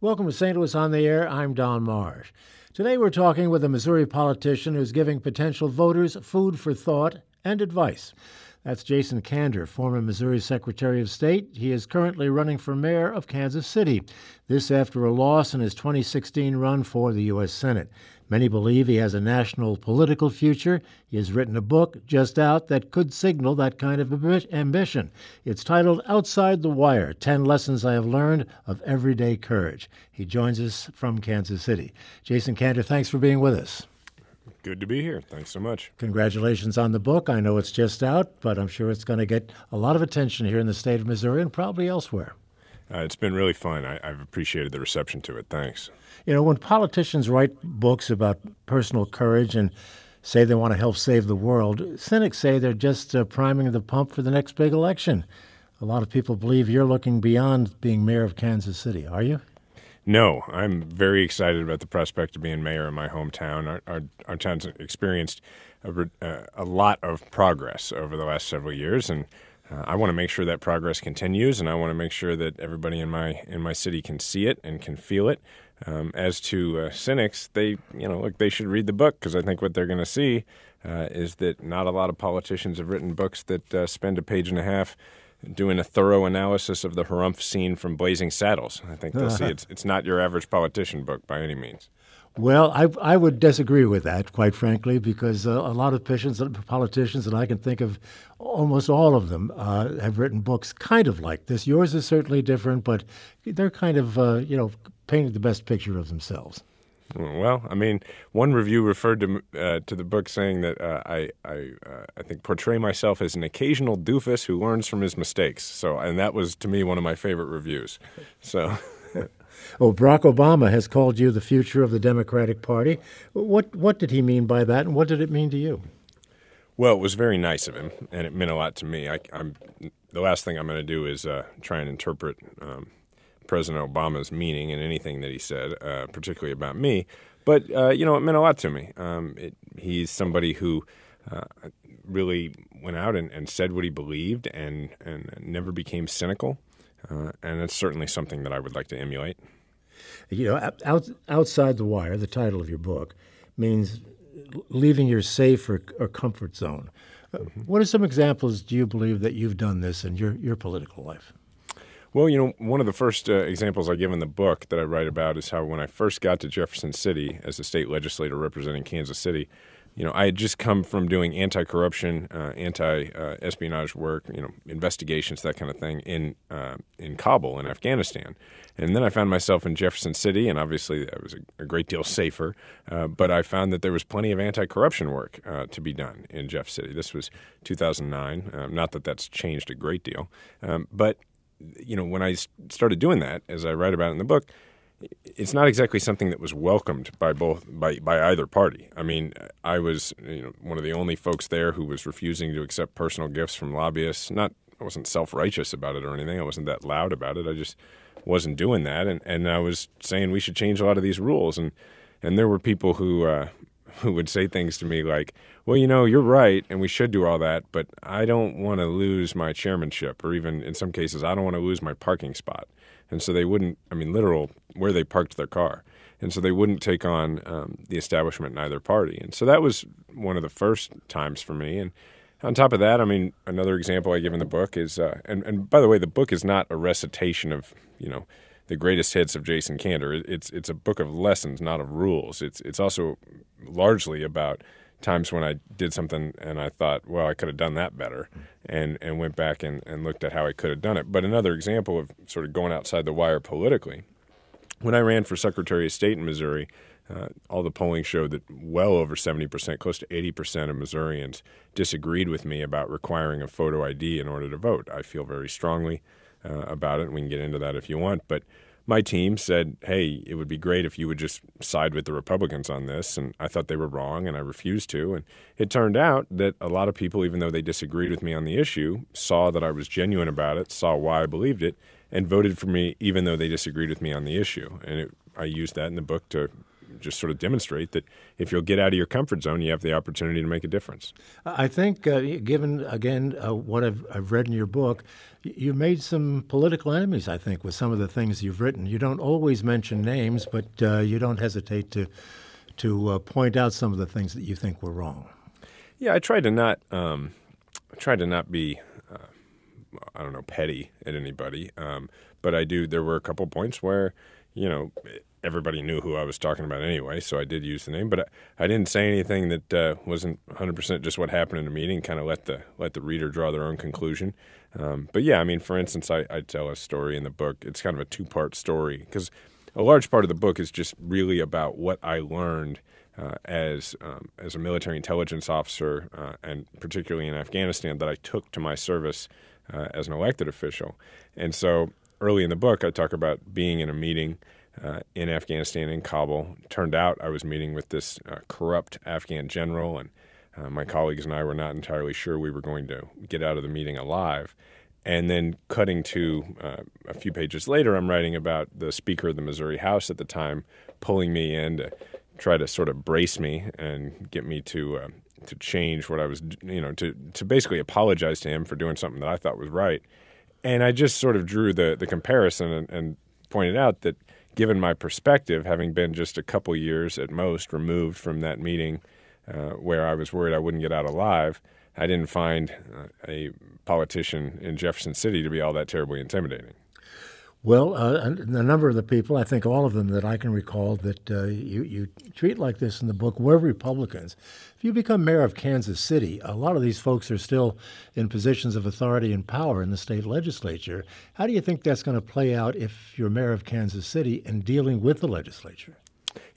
Welcome to St. Louis on the Air. I'm Don Marsh. Today we're talking with a Missouri politician who's giving potential voters food for thought and advice. That's Jason Kander, former Missouri Secretary of State. He is currently running for mayor of Kansas City. This after a loss in his 2016 run for the U.S. Senate. Many believe he has a national political future. He has written a book just out that could signal that kind of ambition. It's titled Outside the Wire 10 Lessons I Have Learned of Everyday Courage. He joins us from Kansas City. Jason Kander, thanks for being with us. Good to be here. Thanks so much. Congratulations on the book. I know it's just out, but I'm sure it's going to get a lot of attention here in the state of Missouri and probably elsewhere. Uh, it's been really fun. I, have appreciated the reception to it. Thanks. You know, when politicians write books about personal courage and say they want to help save the world, cynics say they're just uh, priming the pump for the next big election. A lot of people believe you're looking beyond being mayor of Kansas City. Are you? No, I'm very excited about the prospect of being mayor in my hometown. Our, our, our town's experienced a, uh, a lot of progress over the last several years, and uh, I want to make sure that progress continues, and I want to make sure that everybody in my in my city can see it and can feel it. Um, as to uh, cynics, they you know look they should read the book because I think what they're going to see uh, is that not a lot of politicians have written books that uh, spend a page and a half doing a thorough analysis of the harumph scene from Blazing Saddles. I think they'll see it's it's not your average politician book by any means. Well, I, I would disagree with that, quite frankly, because uh, a lot of politicians, politicians, and I can think of almost all of them, uh, have written books kind of like this. Yours is certainly different, but they're kind of, uh, you know, painting the best picture of themselves. Well, I mean, one review referred to uh, to the book saying that uh, I I uh, I think portray myself as an occasional doofus who learns from his mistakes. So, and that was to me one of my favorite reviews. So. Well, Barack Obama has called you the future of the Democratic Party. What what did he mean by that, and what did it mean to you? Well, it was very nice of him, and it meant a lot to me. I, am the last thing I'm going to do is uh, try and interpret um, President Obama's meaning in anything that he said, uh, particularly about me. But uh, you know, it meant a lot to me. Um, it, he's somebody who uh, really went out and, and, said what he believed, and and never became cynical. Uh, and it's certainly something that I would like to emulate. You know, out, outside the wire, the title of your book means leaving your safe or, or comfort zone. Mm-hmm. What are some examples do you believe that you've done this in your, your political life? Well, you know, one of the first uh, examples I give in the book that I write about is how when I first got to Jefferson City as a state legislator representing Kansas City, you know, I had just come from doing anti-corruption, uh, anti-espionage work, you know, investigations, that kind of thing in uh, in Kabul in Afghanistan, and then I found myself in Jefferson City, and obviously that was a, a great deal safer. Uh, but I found that there was plenty of anti-corruption work uh, to be done in Jeff City. This was 2009. Um, not that that's changed a great deal, um, but you know, when I started doing that, as I write about in the book it's not exactly something that was welcomed by both by, by either party. I mean, I was you know one of the only folks there who was refusing to accept personal gifts from lobbyists. Not I wasn't self righteous about it or anything. I wasn't that loud about it. I just wasn't doing that, and and I was saying we should change a lot of these rules. And and there were people who uh, who would say things to me like, "Well, you know, you're right, and we should do all that, but I don't want to lose my chairmanship, or even in some cases, I don't want to lose my parking spot." And so they wouldn't. I mean, literal where they parked their car, and so they wouldn't take on um, the establishment in either party. And so that was one of the first times for me. And on top of that, I mean, another example I give in the book is, uh, and and by the way, the book is not a recitation of you know the greatest hits of Jason Kander. It's it's a book of lessons, not of rules. It's it's also largely about times when I did something and I thought, well, I could have done that better, and and went back and, and looked at how I could have done it. But another example of sort of going outside the wire politically, when I ran for Secretary of State in Missouri, uh, all the polling showed that well over 70%, close to 80% of Missourians disagreed with me about requiring a photo ID in order to vote. I feel very strongly uh, about it, and we can get into that if you want. But my team said, hey, it would be great if you would just side with the Republicans on this. And I thought they were wrong, and I refused to. And it turned out that a lot of people, even though they disagreed with me on the issue, saw that I was genuine about it, saw why I believed it, and voted for me, even though they disagreed with me on the issue. And it, I used that in the book to just sort of demonstrate that if you'll get out of your comfort zone, you have the opportunity to make a difference. I think, uh, given again uh, what I've, I've read in your book, you made some political enemies. I think with some of the things you've written. You don't always mention names, but uh, you don't hesitate to to uh, point out some of the things that you think were wrong. Yeah, I try to not. Um, I try to not be. Uh, I don't know, petty at anybody. Um, but I do. There were a couple points where, you know, everybody knew who I was talking about anyway, so I did use the name. But I, I didn't say anything that uh, wasn't 100 percent just what happened in the meeting. Kind of let the let the reader draw their own conclusion. Um, but yeah, I mean, for instance, I, I tell a story in the book. It's kind of a two part story because a large part of the book is just really about what I learned uh, as um, as a military intelligence officer, uh, and particularly in Afghanistan, that I took to my service uh, as an elected official. And so, early in the book, I talk about being in a meeting uh, in Afghanistan in Kabul. Turned out I was meeting with this uh, corrupt Afghan general, and uh, my colleagues and I were not entirely sure we were going to get out of the meeting alive. And then cutting to uh, a few pages later, I'm writing about the Speaker of the Missouri House at the time pulling me in to try to sort of brace me and get me to uh, to change what I was, you know, to to basically apologize to him for doing something that I thought was right. And I just sort of drew the the comparison and, and pointed out that given my perspective, having been just a couple years at most removed from that meeting uh, where I was worried I wouldn't get out alive, I didn't find uh, a politician in Jefferson City to be all that terribly intimidating. Well, uh, a number of the people, I think all of them that I can recall, that uh, you, you treat like this in the book were Republicans. If you become mayor of Kansas City, a lot of these folks are still in positions of authority and power in the state legislature. How do you think that's going to play out if you're mayor of Kansas City and dealing with the legislature?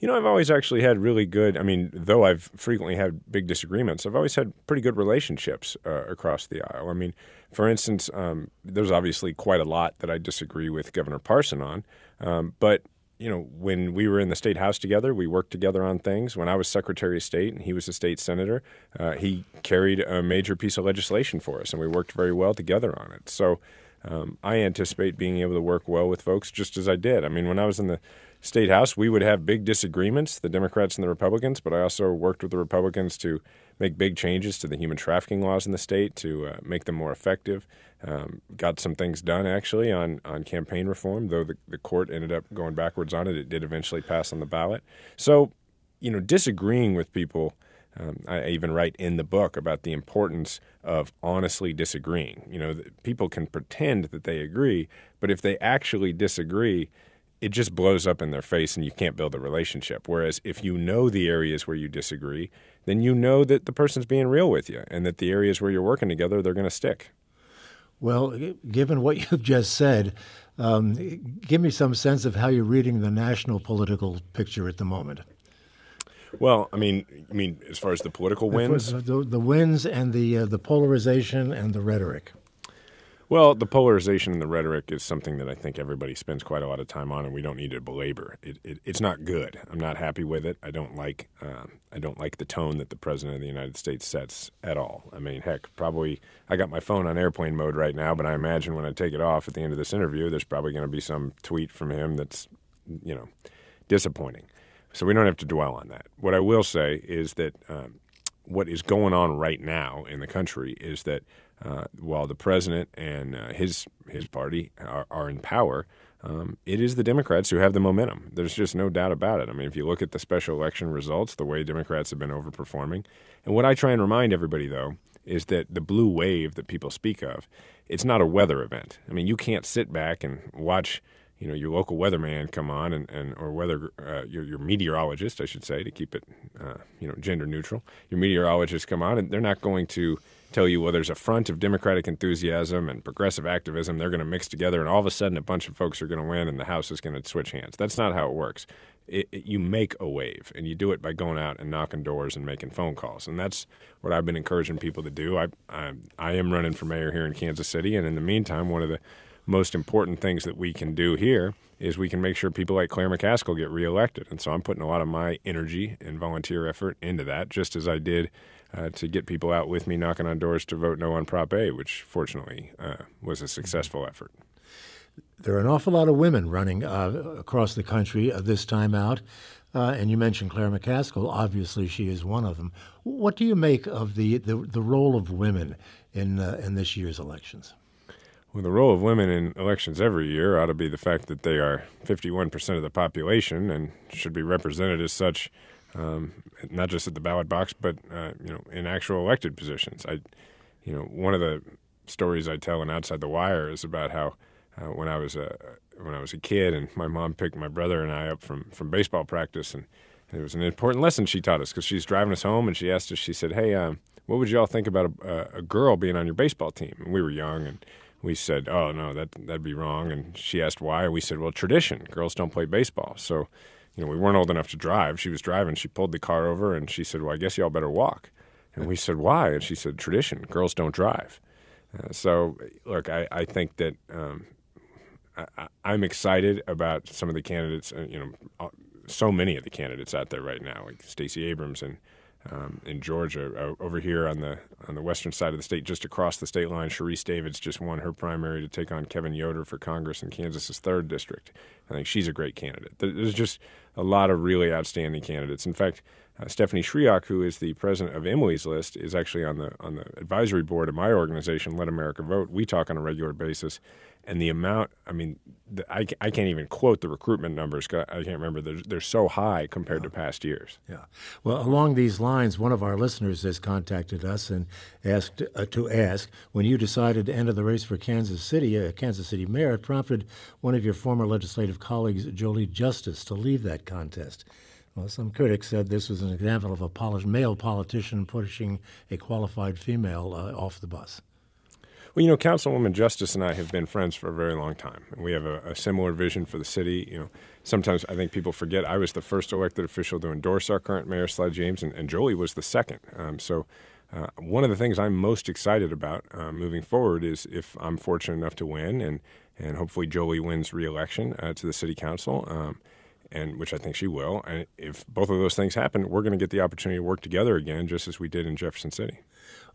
You know, I've always actually had really good. I mean, though I've frequently had big disagreements, I've always had pretty good relationships uh, across the aisle. I mean, for instance, um, there's obviously quite a lot that I disagree with Governor Parson on, um, but you know, when we were in the state house together, we worked together on things. When I was Secretary of State and he was a state senator, uh, he carried a major piece of legislation for us, and we worked very well together on it. So um, I anticipate being able to work well with folks just as I did. I mean, when I was in the state house, we would have big disagreements, the Democrats and the Republicans, but I also worked with the Republicans to make big changes to the human trafficking laws in the state to uh, make them more effective. Um, got some things done actually on, on campaign reform, though the, the court ended up going backwards on it. It did eventually pass on the ballot. So, you know, disagreeing with people. Um, I even write in the book about the importance of honestly disagreeing. You know, people can pretend that they agree, but if they actually disagree, it just blows up in their face and you can't build a relationship. Whereas if you know the areas where you disagree, then you know that the person's being real with you and that the areas where you're working together, they're going to stick. Well, given what you've just said, um, give me some sense of how you're reading the national political picture at the moment. Well, I mean, I mean, as far as the political winds, the, the winds and the uh, the polarization and the rhetoric. Well, the polarization and the rhetoric is something that I think everybody spends quite a lot of time on, and we don't need to belabor. It, it, it's not good. I'm not happy with it. I don't like uh, I don't like the tone that the president of the United States sets at all. I mean, heck, probably I got my phone on airplane mode right now, but I imagine when I take it off at the end of this interview, there's probably going to be some tweet from him that's you know disappointing. So we don't have to dwell on that. What I will say is that um, what is going on right now in the country is that uh, while the president and uh, his his party are, are in power, um, it is the Democrats who have the momentum. There's just no doubt about it. I mean, if you look at the special election results, the way Democrats have been overperforming, and what I try and remind everybody though is that the blue wave that people speak of, it's not a weather event. I mean, you can't sit back and watch you know your local weatherman come on and, and or weather uh, your, your meteorologist I should say to keep it uh, you know gender neutral. Your meteorologist come on and they're not going to tell you well there's a front of democratic enthusiasm and progressive activism. They're going to mix together and all of a sudden a bunch of folks are going to win and the house is going to switch hands. That's not how it works. It, it, you make a wave and you do it by going out and knocking doors and making phone calls. And that's what I've been encouraging people to do. I, I, I am running for mayor here in Kansas City. And in the meantime one of the most important things that we can do here is we can make sure people like Claire McCaskill get reelected. And so I'm putting a lot of my energy and volunteer effort into that, just as I did uh, to get people out with me knocking on doors to vote no on Prop A, which fortunately uh, was a successful effort. There are an awful lot of women running uh, across the country uh, this time out. Uh, and you mentioned Claire McCaskill. Obviously, she is one of them. What do you make of the, the, the role of women in, uh, in this year's elections? Well, the role of women in elections every year ought to be the fact that they are 51% of the population and should be represented as such, um, not just at the ballot box, but uh, you know, in actual elected positions. I, you know, one of the stories I tell in Outside the Wire is about how uh, when I was a when I was a kid and my mom picked my brother and I up from from baseball practice and, it was an important lesson she taught us because she's driving us home and she asked us she said hey um, what would you all think about a, a girl being on your baseball team and we were young and we said, "Oh no, that that'd be wrong." And she asked why. We said, "Well, tradition. Girls don't play baseball." So, you know, we weren't old enough to drive. She was driving. She pulled the car over, and she said, "Well, I guess y'all better walk." And we said, "Why?" And she said, "Tradition. Girls don't drive." Uh, so, look, I, I think that um, I, am excited about some of the candidates. Uh, you know, uh, so many of the candidates out there right now, like Stacey Abrams and um, in Georgia. Uh, over here on the on the western side of the state, just across the state line, Sharice Davids just won her primary to take on Kevin Yoder for Congress in Kansas's third district. I think she's a great candidate. There's just a lot of really outstanding candidates. In fact, uh, Stephanie Schriock, who is the president of Emily's List, is actually on the on the advisory board of my organization, Let America Vote. We talk on a regular basis, and the amount i mean the, I, I can't even quote the recruitment numbers i can't remember they're, they're so high compared yeah. to past years yeah well along these lines one of our listeners has contacted us and asked uh, to ask when you decided to enter the race for kansas city uh, kansas city mayor it prompted one of your former legislative colleagues jolie justice to leave that contest well, some critics said this was an example of a polished male politician pushing a qualified female uh, off the bus. Well, you know, Councilwoman Justice and I have been friends for a very long time. and We have a, a, similar vision for the city. You know, sometimes I think people forget I was the first elected official to endorse our current mayor, Sly James, and, and Jolie was the second. Um, so, uh, one of the things I'm most excited about uh, moving forward is if I'm fortunate enough to win, and and hopefully Jolie wins reelection uh, to the city council. Um, and which I think she will. And if both of those things happen, we're going to get the opportunity to work together again, just as we did in Jefferson City.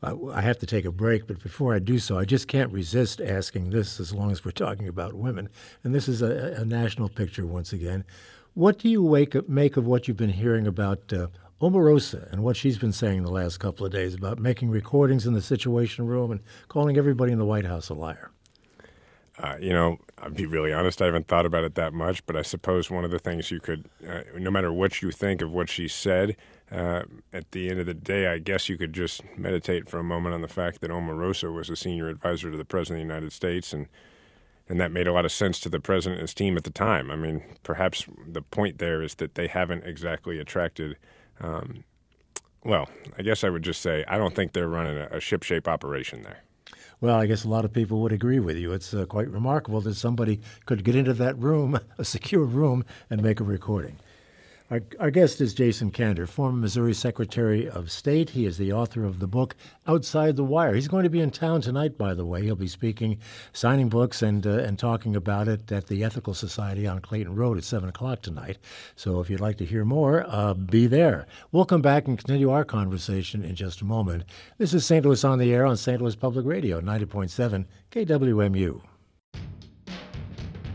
I have to take a break, but before I do so, I just can't resist asking this as long as we're talking about women. And this is a, a national picture once again. What do you wake, make of what you've been hearing about uh, Omarosa and what she's been saying the last couple of days about making recordings in the Situation Room and calling everybody in the White House a liar? Uh, you know, I'll be really honest, I haven't thought about it that much, but I suppose one of the things you could, uh, no matter what you think of what she said, uh, at the end of the day, I guess you could just meditate for a moment on the fact that Omarosa was a senior advisor to the President of the United States, and and that made a lot of sense to the president and his team at the time. I mean, perhaps the point there is that they haven't exactly attracted. Um, well, I guess I would just say I don't think they're running a, a ship-shape operation there. Well, I guess a lot of people would agree with you. It's uh, quite remarkable that somebody could get into that room, a secure room, and make a recording. Our, our, guest is Jason Kander, former Missouri Secretary of State. He is the author of the book Outside the Wire. He's going to be in town tonight, by the way. He'll be speaking, signing books, and uh, and talking about it at the Ethical Society on Clayton Road at seven o'clock tonight. So if you'd like to hear more, uh, be there. We'll come back and continue our conversation in just a moment. This is St. Louis on the Air on St. Louis Public Radio, ninety point seven KWMU.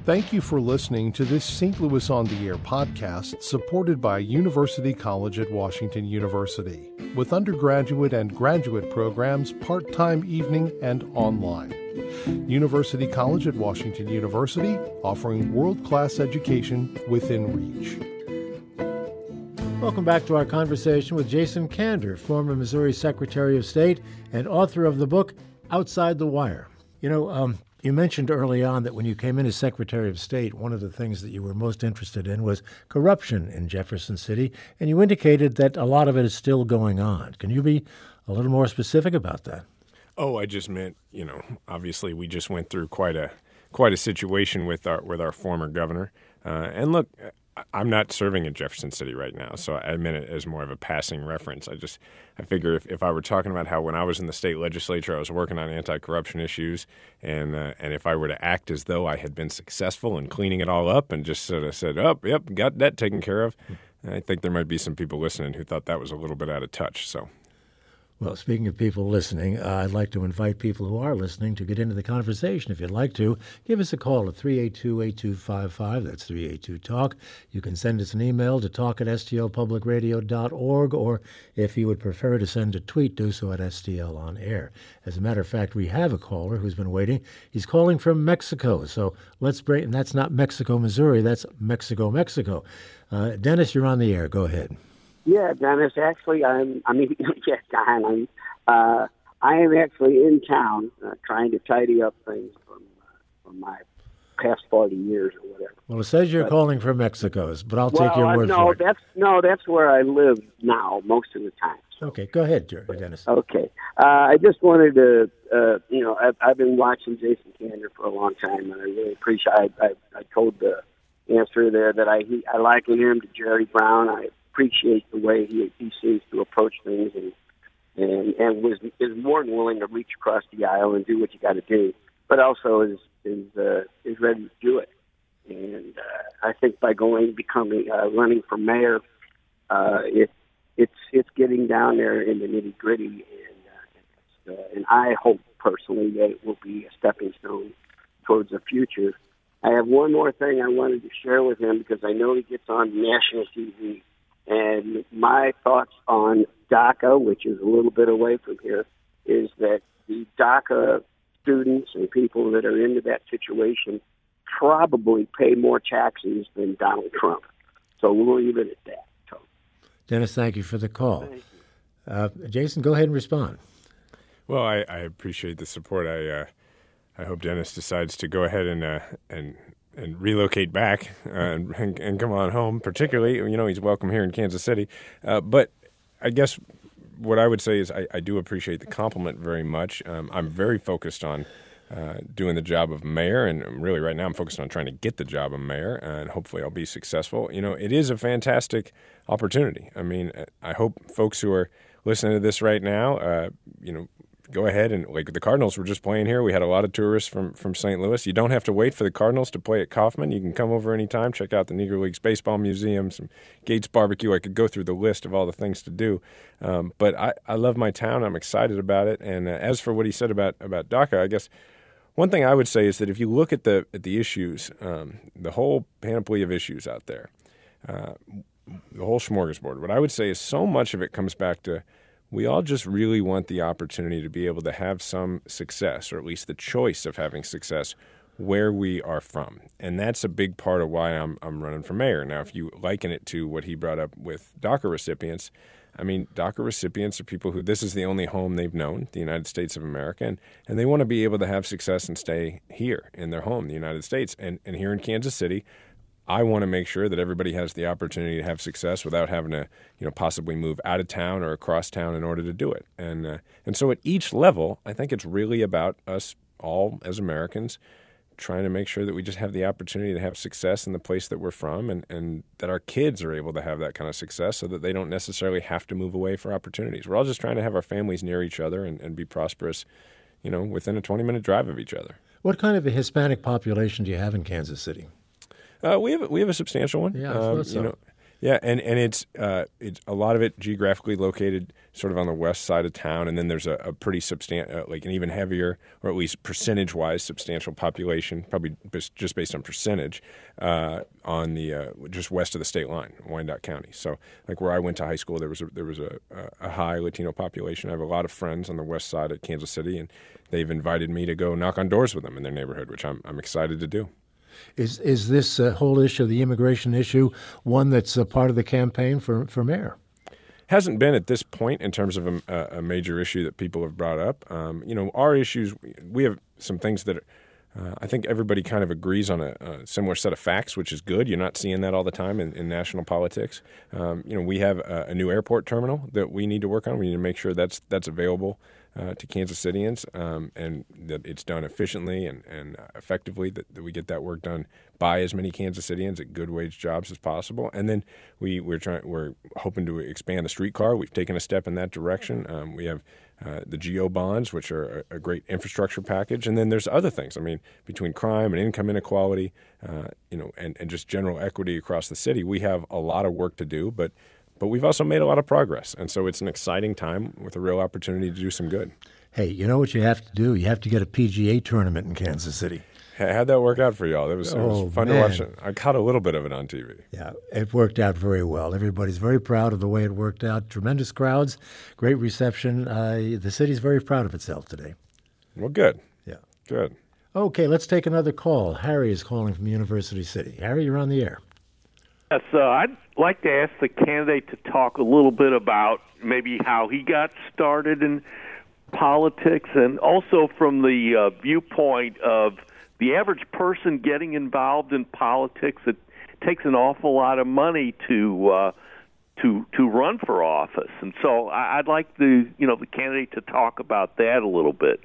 Thank you for listening to this St. Louis on the Air podcast supported by University College at Washington University, with undergraduate and graduate programs part time evening and online. University College at Washington University, offering world class education within reach. Welcome back to our conversation with Jason Kander, former Missouri Secretary of State and author of the book Outside the Wire. You know, um, you mentioned early on that when you came in as Secretary of State, one of the things that you were most interested in was corruption in Jefferson City, and you indicated that a lot of it is still going on. Can you be a little more specific about that? Oh, I just meant, you know, obviously we just went through quite a quite a situation with our with our former governor. Uh, and look, I'm not serving in Jefferson City right now, so I meant it as more of a passing reference. I just I figure if, if I were talking about how when I was in the state legislature I was working on anti-corruption issues, and uh, and if I were to act as though I had been successful in cleaning it all up and just sort of said, "Oh, yep, got that taken care of," I think there might be some people listening who thought that was a little bit out of touch. So Well, speaking of people listening, uh, I'd like to invite people who are listening to get into the conversation. If you'd like to, give us a call at 382 8255. That's 382 Talk. You can send us an email to talk at stlpublicradio.org, or if you would prefer to send a tweet, do so at STL on air. As a matter of fact, we have a caller who's been waiting. He's calling from Mexico. So let's break, and that's not Mexico, Missouri, that's Mexico, Mexico. Uh, Dennis, you're on the air. Go ahead. Yeah, Dennis. Actually, I'm. I mean, yes, I'm. Uh, I am actually in town uh, trying to tidy up things from uh, from my past forty years or whatever. Well, it says you're but, calling from Mexico's, but I'll well, take your word no, for it. No, that's no, that's where I live now most of the time. So. Okay, go ahead, Dennis. Okay, uh, I just wanted to, uh, you know, I've, I've been watching Jason Kander for a long time, and I really appreciate. I, I, I told the answer there that I he, I liken him to Jerry Brown. I appreciate the way he he seems to approach things and and and was is more than willing to reach across the aisle and do what you got to do, but also is is uh, is ready to do it. And uh, I think by going becoming uh, running for mayor, uh, it it's it's getting down there in the nitty gritty, and uh, uh, and I hope personally that it will be a stepping stone towards the future. I have one more thing I wanted to share with him because I know he gets on national TV and my thoughts on DACA, which is a little bit away from here, is that the DACA students and people that are into that situation probably pay more taxes than Donald Trump. So we'll leave it at that. So. Dennis, thank you for the call. Uh, Jason, go ahead and respond. Well, I, I appreciate the support. I uh, I hope Dennis decides to go ahead and uh, and and relocate back uh, and, and, come on home. Particularly, you know, he's welcome here in Kansas City. Uh, but I guess what I would say is I, I do appreciate the compliment very much. Um, I'm very focused on uh, doing the job of mayor, and really right now I'm focused on trying to get the job of mayor, and hopefully I'll be successful. You know, it is a fantastic opportunity. I mean, I hope folks who are listening to this right now, uh, you know, go ahead and like the Cardinals were just playing here. We had a lot of tourists from from St. Louis. You don't have to wait for the Cardinals to play at Kauffman. You can come over anytime. Check out the Negro Leagues Baseball Museum, some Gates Barbecue. I could go through the list of all the things to do. Um, but I, I love my town. I'm excited about it. And uh, as for what he said about about DACA, I guess one thing I would say is that if you look at the at the issues, um, the whole panoply of issues out there, uh, the whole smorgasbord. What I would say is so much of it comes back to we all just really want the opportunity to be able to have some success, or at least the choice of having success where we are from. And that's a big part of why I'm, I'm running for mayor. Now, if you liken it to what he brought up with DACA recipients, I mean, DACA recipients are people who this is the only home they've known, the United States of America, and, and they want to be able to have success and stay here in their home, the United States. And, and here in Kansas City, I want to make sure that everybody has the opportunity to have success without having to, you know, possibly move out of town or across town in order to do it. And uh, and so at each level, I think it's really about us all as Americans trying to make sure that we just have the opportunity to have success in the place that we're from and, and that our kids are able to have that kind of success so that they don't necessarily have to move away for opportunities. We're all just trying to have our families near each other and, and be prosperous, you know, within a 20 minute drive of each other. What kind of a Hispanic population do you have in Kansas City? Uh, we have we have a substantial one. Yeah, um, so. you know, yeah, and and it's uh, it's a lot of it geographically located sort of on the west side of town, and then there's a, a pretty substantial, uh, like an even heavier, or at least percentage wise, substantial population, probably just based on percentage, uh, on the uh, just west of the state line, Wyandotte County. So, like where I went to high school, there was a, there was a, a high Latino population. I have a lot of friends on the west side of Kansas City, and they've invited me to go knock on doors with them in their neighborhood, which I'm I'm excited to do. Is is this uh, whole issue, the immigration issue, one that's a part of the campaign for for mayor? Hasn't been at this point in terms of a, a major issue that people have brought up. Um, you know, our issues. We have some things that. Uh, I think everybody kind of agrees on a, a, similar set of facts, which is good. You're not seeing that all the time in, in national politics. Um, you know, we have a, a, new airport terminal that we need to work on. We need to make sure that's that's available uh, to Kansas Citians, um, and that it's done efficiently and, and effectively. That, that, we get that work done by as many Kansas Citians at good wage jobs as possible. And then we we're trying we're hoping to expand the streetcar. We've taken a step in that direction. Um, we have. Uh, the GO bonds, which are a, a, great infrastructure package, and then there's other things. I mean, between crime and income inequality, uh, you know, and, and just general equity across the city, we have a lot of work to do. But but we've also made a lot of progress. And so it's an exciting time with a real opportunity to do some good. Hey, you know what you have to do? You have to get a PGA tournament in Kansas City. How'd that work out for y'all? It was, it was Oh, fun man. to watch it. I caught a little bit of it on TV. Yeah, it worked out very well. Everybody's very proud of the way it worked out. Tremendous crowds, great reception. Uh, the city's very proud of itself today. Well, good. Yeah. Good. Okay, let's take another call. Harry is calling from University City. Harry, you're on the air. Yes, uh, I'd like to ask the candidate to talk a little bit about maybe how he got started in politics and also from the uh, viewpoint of the average person getting involved in politics. It takes an awful lot of money to uh, to to run for office, and so I'd like the you know the candidate to talk about that a little bit,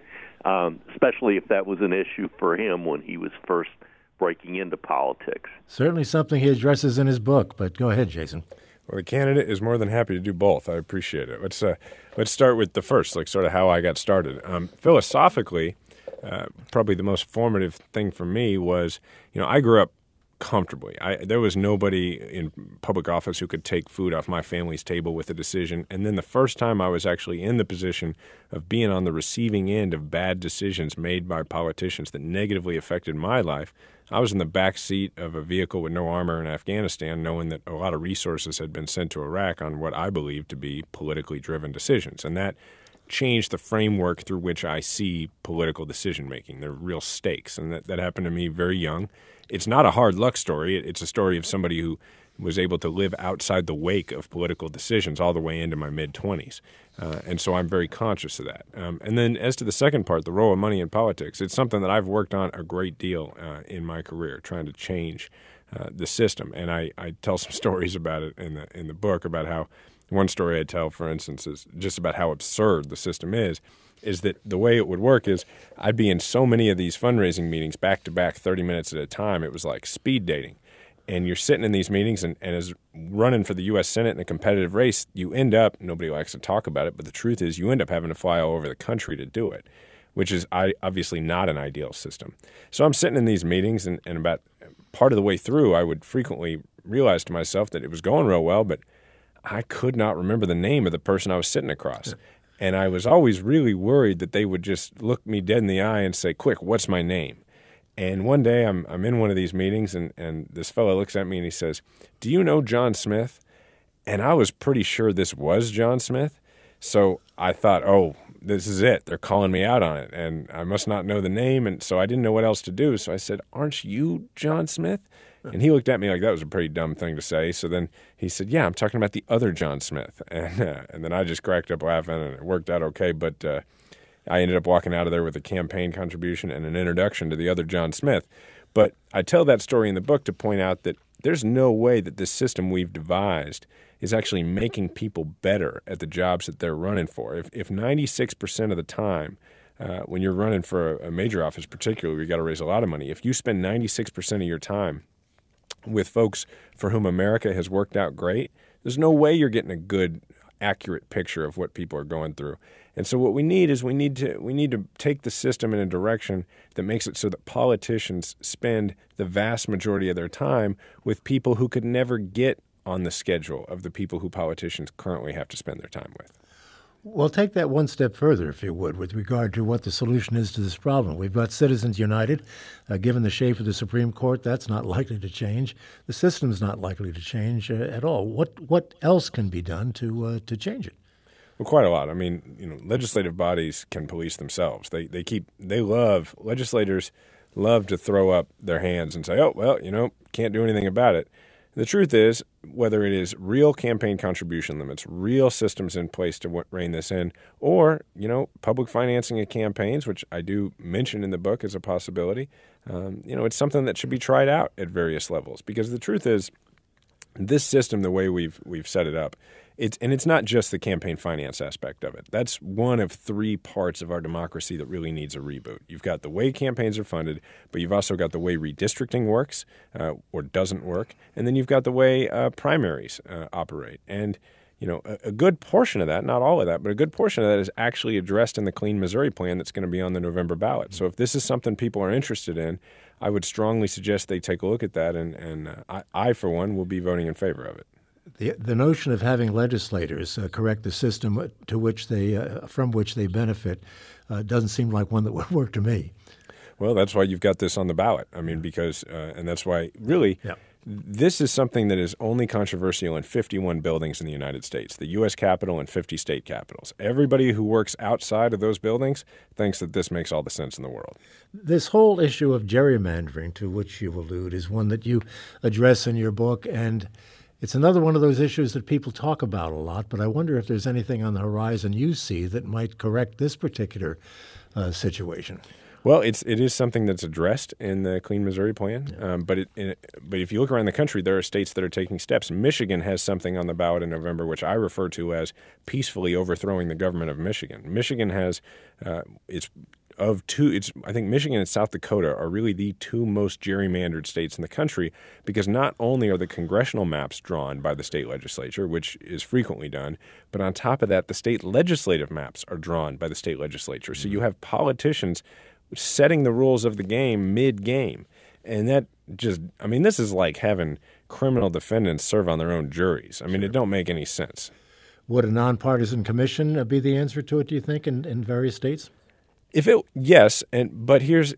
um, especially if that was an issue for him when he was first breaking into politics. Certainly something he addresses in his book, but go ahead, Jason. Well, the candidate is more than happy to do both. I appreciate it. Let's uh, let's start with the first, like sort of how I got started. Um, philosophically, uh, probably the most formative thing for me was, you know, I grew up comfortably. I, there was nobody in public office who could take food off my family's table with a decision. And then the first time I was actually in the position of being on the receiving end of bad decisions made by politicians that negatively affected my life, I was in the back seat of a vehicle with no armor in Afghanistan, knowing that a lot of resources had been sent to Iraq on what I believed to be politically driven decisions. And that changed the framework through which I see political decision making. They're real stakes. And that, that happened to me very young. It's not a hard luck story. It's a story of somebody who was able to live outside the wake of political decisions all the way into my mid 20s. Uh, and so I'm very conscious of that. Um, and then, as to the second part, the role of money in politics, it's something that I've worked on a great deal uh, in my career, trying to change uh, the system. And I, I tell some stories about it in the, in the book about how one story I tell, for instance, is just about how absurd the system is. Is that the way it would work? Is I'd be in so many of these fundraising meetings back to back, 30 minutes at a time. It was like speed dating and you're sitting in these meetings and, and as running for the U.S. Senate in a competitive race, you end up, nobody likes to talk about it, but the truth is you end up having to fly all over the country to do it, which is obviously not an ideal system. So I'm sitting in these meetings, and, and about part of the way through, I would frequently realize to myself that it was going real well, but I could not remember the name of the person I was sitting across. And I was always really worried that they would just look me dead in the eye and say, Quick, what's my name? And one day I'm I'm in one of these meetings and, and this fellow looks at me and he says, Do you know John Smith? And I was pretty sure this was John Smith. So I thought, oh, this is it. They're calling me out on it. And I must not know the name. And so I didn't know what else to do. So I said, Aren't you John Smith? And he looked at me like that was a pretty dumb thing to say. So then he said, Yeah, I'm talking about the other John Smith. And, uh, and then I just cracked up laughing and it worked out okay. But uh, I ended up walking out of there with a campaign contribution and an introduction to the other John Smith. But I tell that story in the book to point out that there's no way that this system we've devised is actually making people better at the jobs that they're running for. If, if 96% of the time, uh, when you're running for a, major office, particularly, you got to raise a lot of money. If you spend 96% of your time with folks for whom America has worked out great, there's no way you're getting a good, accurate picture of what people are going through. And so what we need is we need to we need to take the system in a direction that makes it so that politicians spend the vast majority of their time with people who could never get on the schedule of the people who politicians currently have to spend their time with. Well, take that one step further, if you would, with regard to what the solution is to this problem. We've got Citizens United. Uh, given the shape of the Supreme Court, that's not likely to change. The system's not likely to change uh, at all. What what else can be done to uh, to change it? Well, quite a lot. I mean, you know, legislative bodies can police themselves. They they keep they love legislators love to throw up their hands and say, "Oh, well, you know, can't do anything about it." The truth is, whether it is real campaign contribution limits, real systems in place to rein this in, or you know, public financing of campaigns, which I do mention in the book as a possibility, um, you know, it's something that should be tried out at various levels. Because the truth is, this system, the way we've we've set it up, it's and it's not just the campaign finance aspect of it. That's one of three parts of our democracy that really needs a reboot. You've got the way campaigns are funded, but you've also got the way redistricting works uh, or doesn't work, and then you've got the way uh, primaries uh, operate. And you know, a, a good portion of that, not all of that, but a good portion of that is actually addressed in the Clean Missouri plan that's going to be on the November ballot. So if this is something people are interested in, I would strongly suggest they take a look at that, and, and uh, I, I, for one, will be voting in favor of it. The, the notion of having legislators uh, correct the system to which they, uh, from which they benefit, uh, doesn't seem like one that would work to me. Well, that's why you've got this on the ballot. I mean, because, uh, and that's why really. Yeah. This is something that is only controversial in 51 buildings in the United States, the U.S. Capitol and 50 state capitals. Everybody who works outside of those buildings thinks that this makes all the sense in the world. This whole issue of gerrymandering, to which you allude, is one that you address in your book, and it's another one of those issues that people talk about a lot. But I wonder if there's anything on the horizon you see that might correct this particular uh, situation. Well, it's it is something that's addressed in the Clean Missouri Plan, yeah. um, but it, it, but if you look around the country, there are states that are taking steps. Michigan has something on the ballot in November, which I refer to as peacefully overthrowing the government of Michigan. Michigan has uh, it's of two, it's I think Michigan and South Dakota are really the two most gerrymandered states in the country because not only are the congressional maps drawn by the state legislature, which is frequently done, but on top of that, the state legislative maps are drawn by the state legislature. So you mm. have politicians setting the rules of the game mid game. And that just, I mean, this is like having criminal defendants serve on their own juries. I mean, sure. it don't make any sense. Would a nonpartisan commission be the answer to it, do you think, in, in various states? If it yes, and but here's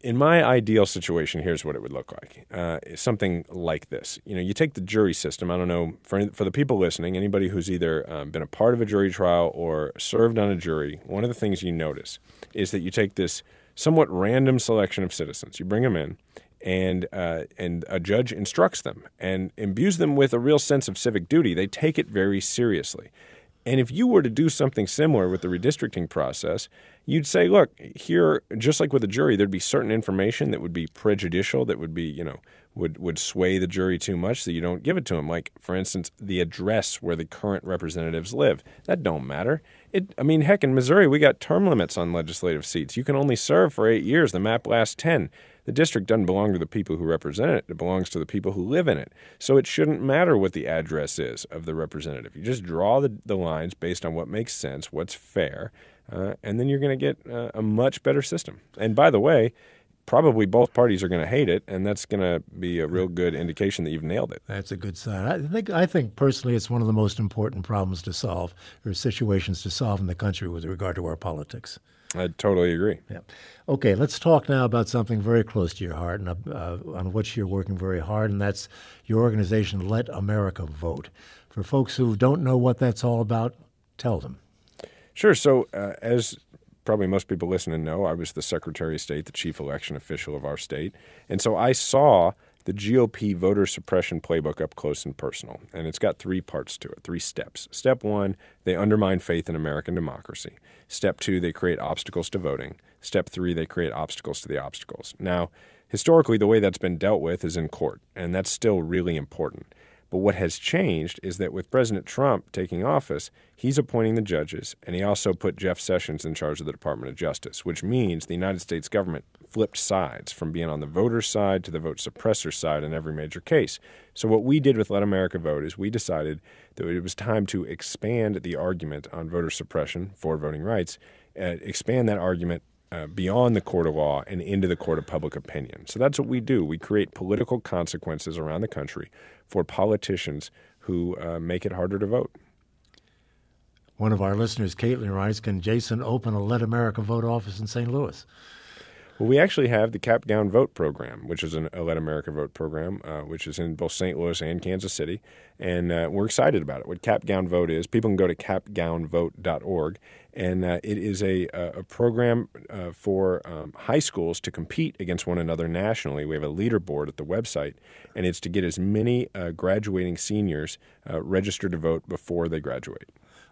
in my ideal situation. Here's what it would look like. Uh, something like this. You know, you take the jury system. I don't know for for the people listening. Anybody who's either um, been a part of a jury trial or served on a jury. One of the things you notice is that you take this somewhat random selection of citizens. You bring them in, and uh, and a judge instructs them and imbues them with a real sense of civic duty. They take it very seriously. And if you were to do something similar with the redistricting process, you'd say, look, here, just like with a jury, there'd be certain information that would be prejudicial, that would be, you know, would, would sway the jury too much so you don't give it to them. Like, for instance, the address where the current representatives live. That don't matter. It, I mean, heck, in Missouri, we got term limits on legislative seats. You can only serve for eight years. The map lasts 10 the district doesn't belong to the people who represent it, it belongs to the people who live in it. So it shouldn't matter what the address is of the representative. You just draw the, the lines based on what makes sense, what's fair, uh, and then you're going to get uh, a much better system. And by the way, probably both parties are going to hate it, and that's going to be a real good indication that you've nailed it. That's a good sign. I think I think personally, it's one of the most important problems to solve or situations to solve in the country with regard to our politics. I totally agree. Yeah. Okay, let's talk now about something very close to your heart and uh, on which you're working very hard, and that's your organization, Let America Vote. For folks who don't know what that's all about, tell them. Sure. So, uh, as probably most people listening know, I was the Secretary of State, the chief election official of our state. And so I saw the GOP voter suppression playbook up close and personal. And it's got three parts to it, three steps. Step one, they undermine faith in American democracy. Step two, they create obstacles to voting. Step three, they create obstacles to the obstacles. Now, historically, the way that's been dealt with is in court, and that's still really important. But what has changed is that with President Trump taking office, he's appointing the judges, and he also put Jeff Sessions in charge of the Department of Justice, which means the United States government flipped sides from being on the voter side to the vote suppressor side in every major case. So, what we did with Let America Vote is we decided that it was time to expand the argument on voter suppression for voting rights, uh, expand that argument uh, beyond the court of law and into the court of public opinion. So that's what we do. We create political consequences around the country for politicians who uh, make it harder to vote. One of our listeners, Caitlin, writes Can Jason open a Let America Vote office in St. Louis? Well, we actually have the Cap Gown Vote program, which is an, Let America Vote program, uh, which is in both St. Louis and Kansas City. And uh, we're excited about it. What Cap Gown Vote is, people can go to capgownvote.org. And uh, it is a, a program uh, for um, high schools to compete against one another nationally. We have a leaderboard at the website, and it's to get as many uh, graduating seniors uh, registered to vote before they graduate.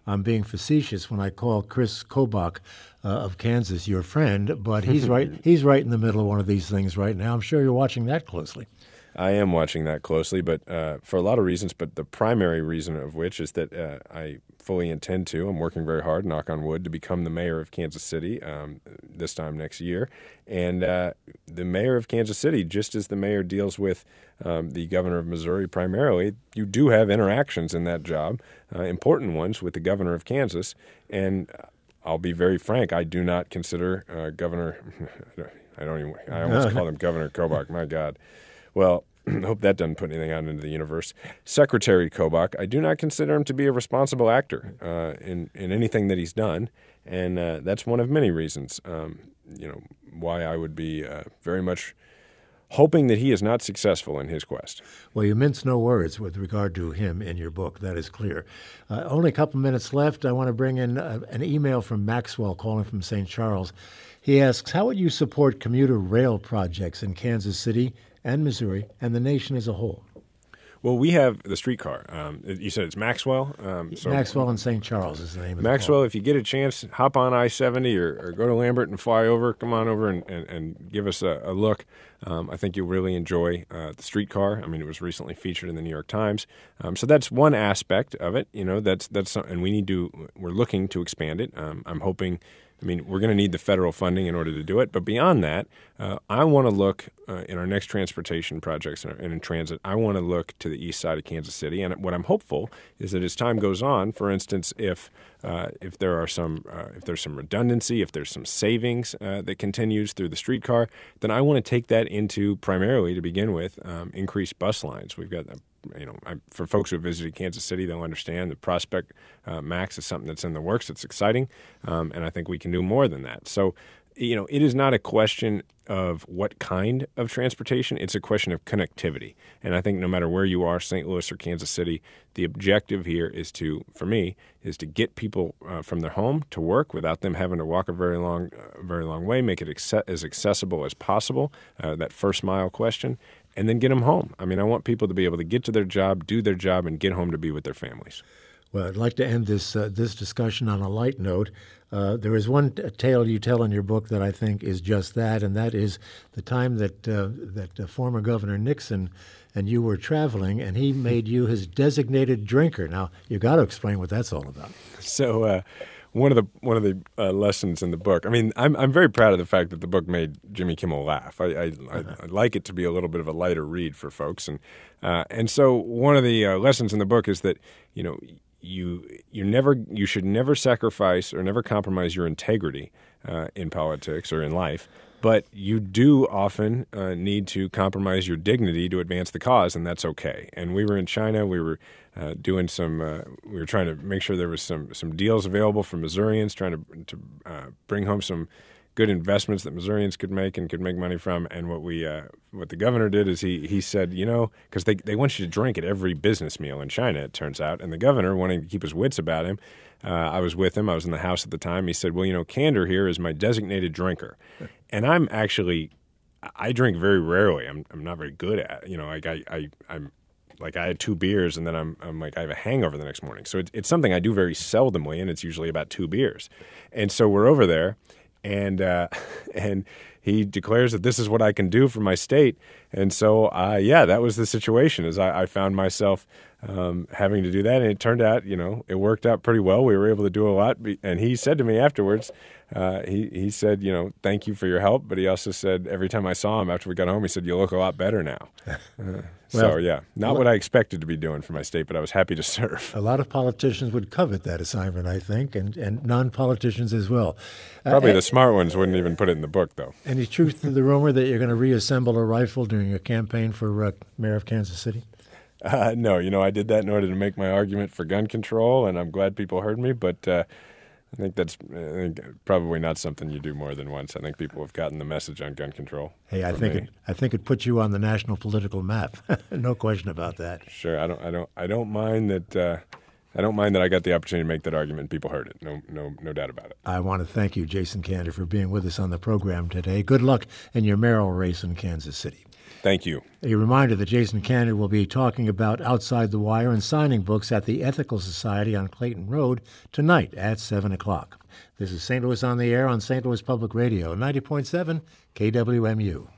I'm being facetious when I call Chris Kobach uh, of Kansas your friend, but he's right. He's right in the middle of one of these things right now. I'm sure you're watching that closely. I am watching that closely, but uh, for a lot of reasons. But the primary reason of which is that uh, I fully intend to. I'm working very hard, knock on wood, to become the mayor of Kansas City um, this time next year. And uh, the mayor of Kansas City, just as the mayor deals with um, the governor of Missouri primarily, you do have interactions in that job, uh, important ones with the governor of Kansas. And I'll be very frank, I do not consider uh, Governor. I don't even. I almost call him Governor Kobach. My God. Well, I hope that doesn't put anything out into the universe. Secretary Kobach, I do not consider him to be a responsible actor uh, in in anything that he's done, and uh, that's one of many reasons. Um, you know why I would be uh, very much hoping that he is not successful in his quest. Well, you mince no words with regard to him in your book. That is clear. Uh, only a couple minutes left. I want to bring in uh, an email from Maxwell calling from St. Charles. He asks, How would you support commuter rail projects in Kansas City and Missouri and the nation as a whole? Well, we have the streetcar. Um, you said it's Maxwell. Um, so Maxwell and St. Charles is the name of Maxwell. if you get a chance, hop on I seventy or, or, go to Lambert and fly over. Come on over and, and, and give us a, a look. Um, I think you'll really enjoy uh, the streetcar. I mean, it was recently featured in the New York Times. Um, so that's one aspect of it. You know, that's that's and we need to. We're looking to expand it. Um, I'm hoping I mean, we're going to need the federal funding in order to do it. But beyond that, uh, I want to look uh, in our next transportation projects and in transit, I want to look to the east side of Kansas City. And what I'm hopeful is that as time goes on, for instance, if uh, if there are some uh, if there's some redundancy, if there's some savings uh, that continues through the streetcar, then I want to take that into primarily to begin with um, increased bus lines. We've got you know, I, for folks who have visited Kansas City, they'll understand the Prospect uh, Max is something that's in the works. It's exciting, um, and I think we can do more than that. So, you know, it is not a question of what kind of transportation, it's a question of connectivity. And I think no matter where you are, St. Louis or Kansas City, the objective here is to, for me, is to get people uh, from their home to work without them having to walk a very long, uh, very long way, make it as accessible as possible, uh, that first mile question, and then get them home. I mean, I want people to be able to get to their job, do their job, and get home to be with their families. Well, I'd like to end this uh, this discussion on a light note. Uh, there is one t- tale you tell in your book that I think is just that, and that is the time that uh, that uh, former Governor Nixon and you were traveling, and he made you his designated drinker. Now, you got to explain what that's all about. So uh, one of the one of the uh, lessons in the book. I mean, I'm I'm very proud of the fact that the book made Jimmy Kimmel laugh. I I, uh-huh. I, I like it to be a little bit of a lighter read for folks, and uh, and so one of the uh, lessons in the book is that you know you you never you should never sacrifice or never compromise your integrity uh, in politics or in life but you do often uh, need to compromise your dignity to advance the cause, and that's okay. And we were in China. We were uh, doing some. Uh, we were trying to make sure there was some some deals available for Missourians, trying to to uh, bring home some good investments that Missourians could make and could make money from. And what we, uh, what the governor did is he he said, you know, because they they want you to drink at every business meal in China, it turns out. And the governor, wanting to keep his wits about him, uh, I was with him. I was in the house at the time. He said, well, you know, Kander here is my designated drinker, and I'm actually. I drink very rarely. I'm I'm not very good at. You know, like I, I I'm like I had two beers and then I'm, I'm like I have a hangover the next morning. So it, it's something I do very seldomly, and it's usually about two beers. And so we're over there, and uh, and he declares that this is what I can do for my state. And so, uh, yeah, that was the situation. is I, I found myself um, having to do that, and it turned out, you know, it worked out pretty well. We were able to do a lot. And he said to me afterwards, uh, he he said, you know, thank you for your help. But he also said every time I saw him after we got home, he said, you look a lot better now. Uh, well, so yeah, not what I expected to be doing for my state, but I was happy to serve. A lot of politicians would covet that assignment, I think, and and non-politicians as well. Probably uh, the smart ones wouldn't even put it in the book, though. Any truth to the rumor that you're going to reassemble a rifle during a campaign for uh, mayor of Kansas City? Uh, no, you know, I did that in order to make my argument for gun control, and I'm glad people heard me. But uh, I think that's I think probably not something you do more than once. I think people have gotten the message on gun control. Hey, I think it, I think it puts you on the national political map. no question about that. Sure, I don't I don't I don't mind that. Uh, I don't mind that I got the opportunity to make that argument. People heard it. No, no, no doubt about it. I want to thank you, Jason Kander, for being with us on the program today. Good luck in your mayoral race in Kansas City. Thank you. A reminder that Jason Kander will be talking about Outside the Wire and signing books at the Ethical Society on Clayton Road tonight at 7 o'clock. This is St. Louis on the Air on St. Louis Public Radio, 90.7 KWMU.